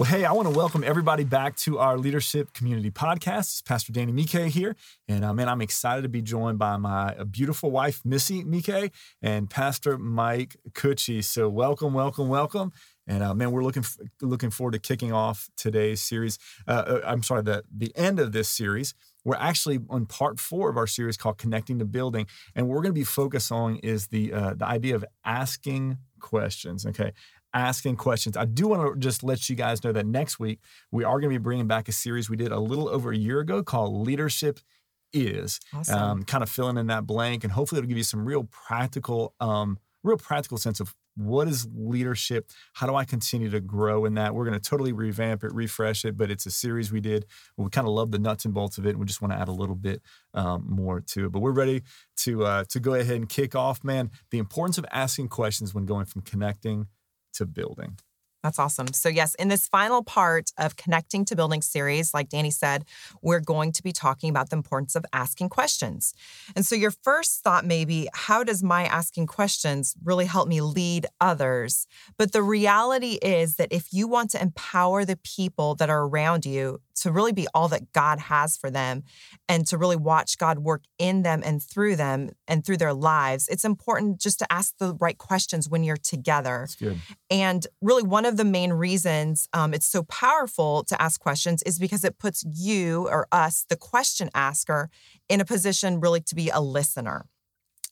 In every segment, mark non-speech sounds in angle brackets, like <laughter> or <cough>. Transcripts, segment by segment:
Well, hey, I want to welcome everybody back to our Leadership Community Podcast. It's Pastor Danny Mequet here. And uh, man, I'm excited to be joined by my uh, beautiful wife, Missy Mequet, and Pastor Mike Cuccia. So, welcome, welcome, welcome. And uh, man, we're looking f- looking forward to kicking off today's series. Uh, uh, I'm sorry, the the end of this series. We're actually on part four of our series called "Connecting to Building," and what we're going to be focused on is the uh, the idea of asking questions. Okay, asking questions. I do want to just let you guys know that next week we are going to be bringing back a series we did a little over a year ago called Leadership Is. Awesome. Um, kind of filling in that blank, and hopefully it'll give you some real practical, um, real practical sense of what is leadership? How do I continue to grow in that? We're going to totally revamp it, refresh it, but it's a series we did. We kind of love the nuts and bolts of it, and we just want to add a little bit um, more to it. But we're ready to uh, to go ahead and kick off, man. The importance of asking questions when going from connecting to building. That's awesome. So, yes, in this final part of Connecting to Building series, like Danny said, we're going to be talking about the importance of asking questions. And so, your first thought may be, how does my asking questions really help me lead others? But the reality is that if you want to empower the people that are around you to really be all that God has for them and to really watch God work in them and through them and through their lives, it's important just to ask the right questions when you're together. That's good. And really, one of the main reasons um, it's so powerful to ask questions is because it puts you or us, the question asker, in a position really to be a listener.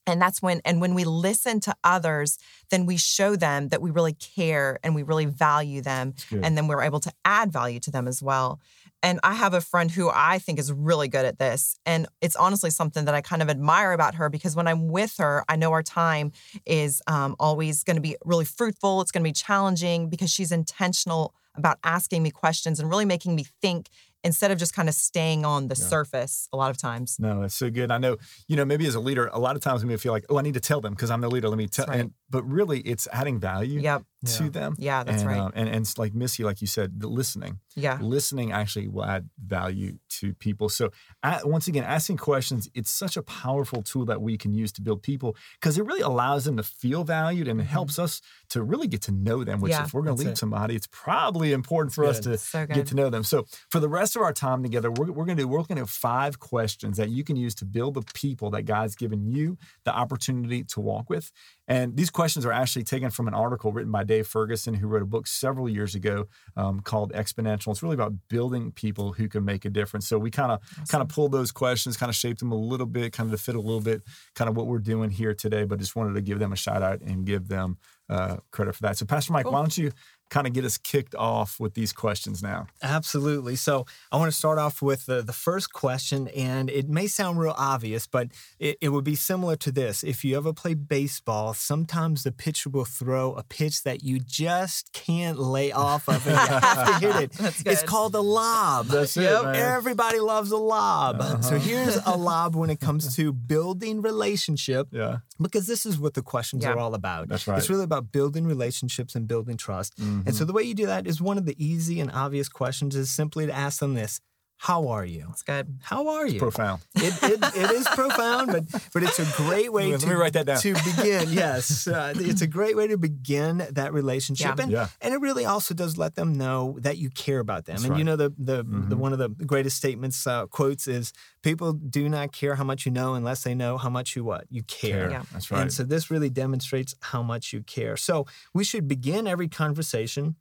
And that's when, and when we listen to others, then we show them that we really care and we really value them. And then we're able to add value to them as well. And I have a friend who I think is really good at this. And it's honestly something that I kind of admire about her because when I'm with her, I know our time is um, always going to be really fruitful. It's going to be challenging because she's intentional about asking me questions and really making me think instead of just kind of staying on the Yeah. surface a lot of times. No, that's so good. I know, you know, maybe as a leader, a lot of times we may feel like, oh, I need to tell them because I'm the leader. Let me tell. Right. And, but really, it's adding value Yep. to Yeah. them. Yeah, that's and, right. um, and and it's like Missy, like you said, the listening. Yeah. Listening actually will add value to people. So a once again, asking questions, it's such a powerful tool that we can use to build people because it really allows them to feel valued and it helps us to really get to know them. Which, Mm-hmm. Yeah. if we're going to lead it. somebody, it's probably important for us to So get to know them. So for the rest of our time together, we're, we're going to we're going to have five questions that you can use to build the people that God's given you the opportunity to walk with. And these questions are actually taken from an article written by Dave Ferguson, who wrote a book several years ago um, called Exponential. It's really about building people who can make a difference. So we kind of kind of pulled those questions, kind of shaped them a little bit, kind of to fit a little bit, kind of what we're doing here today. But just wanted to give them a shout out and give them uh, credit for that. So Pastor Mike, why don't you kind of get us kicked off with these questions now? Absolutely. So I want to start off with the, the first question, and it may sound real obvious, but it, it would be similar to this. If you ever play baseball, sometimes the pitcher will throw a pitch that you just can't lay off of, and you have to hit it. <laughs> That's It's called a lob. That's it, Yep. man. Everybody loves a lob. Uh-huh. So here's a <laughs> lob when it comes to building relationship Yeah. because this is what the questions Yeah. are all about. That's right. It's really about building relationships and building trust. And so mm-hmm. the way you do that is one of the easy and obvious questions is simply to ask them this How are you? It's good. How are you? Profound. It, it, it is profound, but but it's a great way Let to, me write that down. to begin. Yes, uh, it's a great way to begin that relationship, Yeah. and Yeah. and it really also does let them know that you care about them. That's and you know the the, the Mhm. one of the greatest statements uh, quotes is people do not care how much you know unless they know how much you what you care. Yeah. That's right. And so this really demonstrates how much you care. So we should begin every conversation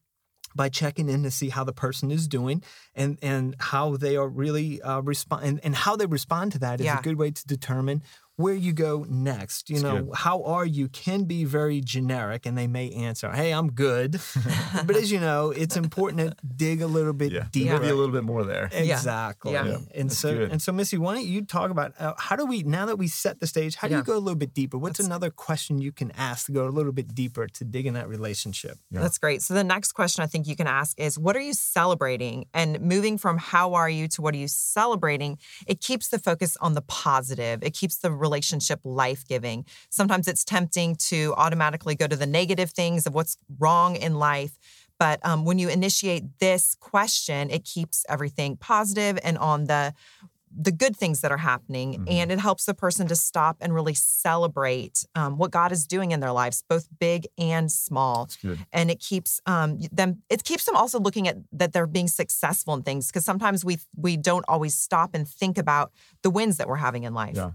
by checking in to see how the person is doing and and how they are really uh, respond and, and how they respond to that is Yeah. a good way to determine where you go next. You That's know, good. how are you can be very generic and they may answer, "Hey, I'm good." <laughs> but as you know, it's important to dig a little bit yeah. Deeper. may be a little bit more there. Exactly. Yeah. Yeah, And that's so, good. and so, Missy, why don't you talk about uh, how do we now that we set the stage? How do Yeah. you go a little bit deeper? What's That's- another question you can ask to go a little bit deeper to dig in that relationship? Yeah. That's great. So the next question I think you can ask is what are you celebrating? And moving from how are you to what are you celebrating, it keeps the focus on the positive. It keeps the relationship life-giving. Sometimes it's tempting to automatically go to the negative things of what's wrong in life. But um, when you initiate this question, it keeps everything positive and on the the good things that are happening Mhm. and it helps the person to stop and really celebrate um, what god is doing in their lives both big and small That's good. and it keeps um, them it keeps them also looking at that they're being successful in things because sometimes we we don't always stop and think about the wins that we're having in life Yeah.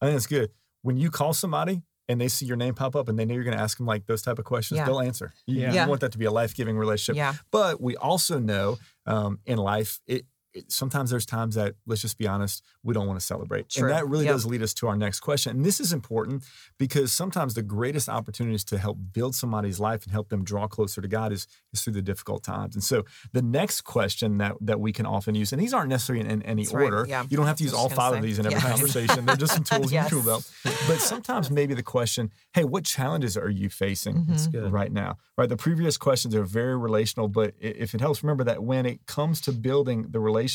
I think it's good. When you call somebody and they see your name pop up and they know you're going to ask them like those type of questions, Yeah. they'll answer. You, Yeah. you want that to be a life giving relationship. yeah But we also know um, in life, it, sometimes there's times that, let's just be honest, we don't want to celebrate. True. And that really Yep. does lead us to our next question. And this is important because sometimes the greatest opportunities to help build somebody's life and help them draw closer to God is, is through the difficult times. And so the next question that, that we can often use, and these aren't necessarily in, in any That's right. order. Yeah. You don't have to use all five was of these in every Yeah. <laughs> conversation. They're just some tools Yes. in your tool belt. But sometimes maybe the question, hey, what challenges are you facing? Mhm. Right now. Right. The previous questions are very relational, but if it helps, remember that when it comes to building the relationship,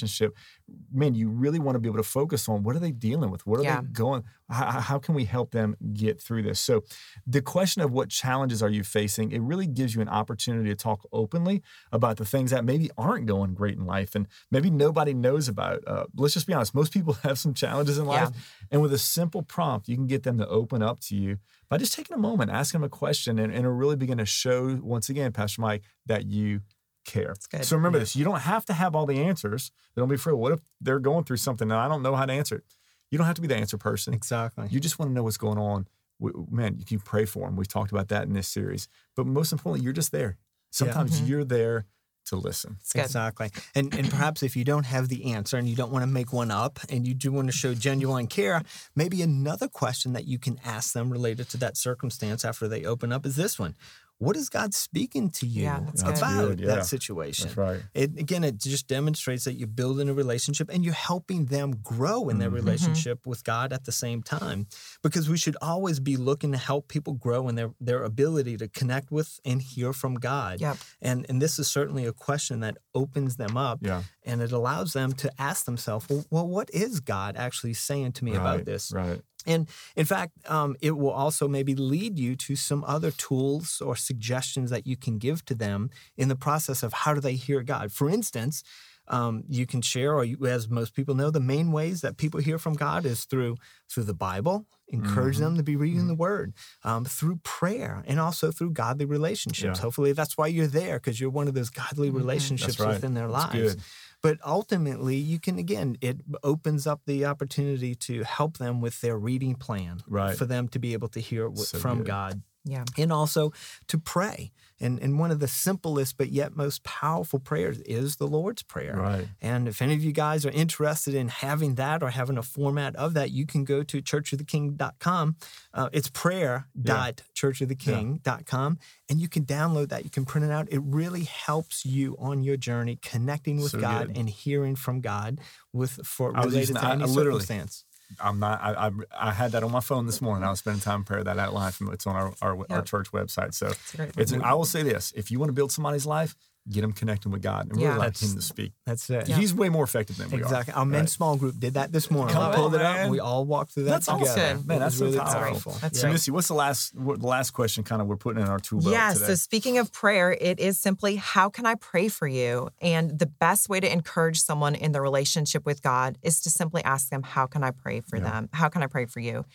man, you really want to be able to focus on what are they dealing with? What are Yeah. they going? How, how can we help them get through this? So, the question of what challenges are you facing, it really gives you an opportunity to talk openly about the things that maybe aren't going great in life and maybe nobody knows about. Uh, let's just be honest, most people <laughs> have some challenges in life. And with a simple prompt, you can get them to open up to you by just taking a moment, asking them a question, and, and it'll really begin to show, once again, Pastor Mike, that you care. good. So remember Yeah. this you don't have to have all the answers. They don't be afraid. What if they're going through something and I don't know how to answer it? You don't have to be the answer person. Exactly. You just want to know what's going on. W- Man, you can pray for them. We've talked about that in this series. But most importantly, you're just there. Sometimes Mhm. you're there to listen. Exactly. And and perhaps if you don't have the answer and you don't want to make one up and you do want to show genuine care, maybe another question that you can ask them related to that circumstance after they open up is this one. What is God speaking to you Yeah, that's about good, yeah. that situation? That's right. It again, it just demonstrates that you're building a relationship and you're helping them grow in their Mhm. relationship with God at the same time. Because we should always be looking to help people grow in their their ability to connect with and hear from God. Yep. And and this is certainly a question that opens them up Yeah. and it allows them to ask themselves, well, well what is God actually saying to me about Right, this? Right. And in fact, um, it will also maybe lead you to some other tools or suggestions that you can give to them in the process of how do they hear God. For instance, um, you can share, or you, as most people know, the main ways that people hear from God is through through the Bible. Encourage Mhm. them to be reading the Word um, through prayer and also through godly relationships. Yeah. Hopefully, that's why you're there because you're one of those godly Mhm. relationships right. within their lives. But ultimately, you can again, it opens up the opportunity to help them with their reading plan, Right. For them to be able to hear So from good. God, yeah and also to pray. And and one of the simplest but yet most powerful prayers is the Lord's prayer. Right. And if any of you guys are interested in having that or having a format of that, you can go to churchoftheking.com. Uh, it's prayer.churchoftheking.com. And you can download that. You can print it out. It really helps you on your journey connecting with So God good. and hearing from God with for I was related using- to I- any I literally- circumstance. I'm not. I, I I had that on my phone this morning. I was spending time in prayer. That outline from it's on our our, our church website. So it's it's. I will say this: if you want to build somebody's life, get them connecting with God and really Yeah. let That's- Him to speak. That's it. Yeah. He's way more effective than we are. Exactly. Our men's Right. small group did that this morning. Come we pulled on, it up. man. We all walked through that That's together. awesome. Man, that's so really powerful. powerful. That's So right. Missy, what's the last what, the last question? Kind of we're putting in our tool belt Yeah. today. So speaking of prayer, it is simply how can I pray for you? And the best way to encourage someone in their relationship with God is to simply ask them, How can I pray for Yeah. them? How can I pray for you?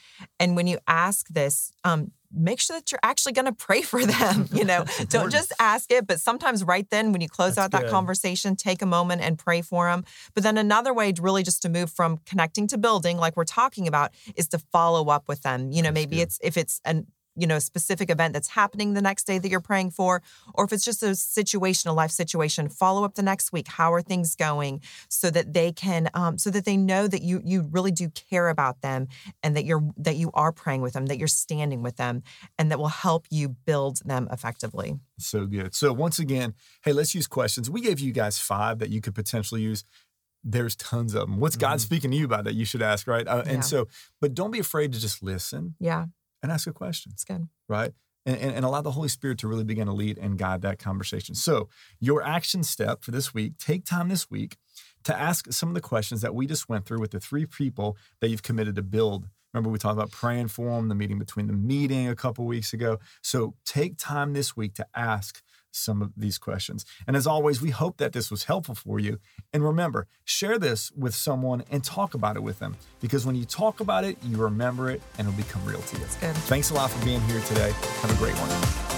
And when you ask this, um, make sure that you're actually going to pray for them. <laughs> You know, don't just ask it, but sometimes right then when you close That's out that good. conversation, take a moment and pray for them. But then another way to really just to move from connecting to building, like we're talking about, is to follow up with them. You know, That's maybe good. it's if it's an you know, specific event that's happening the next day that you're praying for, or if it's just a situation, a life situation, follow up the next week. How are things going? So that they can, um, so that they know that you you really do care about them, and that you're that you are praying with them, that you're standing with them, and that will help you build them effectively. So good. So once again, hey, let's use questions. We gave you guys five that you could potentially use. There's tons of them. What's God Mhm. speaking to you about that you should ask, right? Uh, Yeah. And so, but don't be afraid to just listen Yeah, and ask a question. it's good. right? And, and, and allow the Holy Spirit to really begin to lead and guide that conversation. So, your action step for this week take time this week to ask some of the questions that we just went through with the three people that you've committed to build. Remember, we talked about praying for them, the meeting between the meeting a couple weeks ago. So, take time this week to ask some of these questions. And as always, we hope that this was helpful for you. And remember, share this with someone and talk about it with them because when you talk about it, you remember it and it'll become real to you. Thanks a lot for being here today. Have a great one.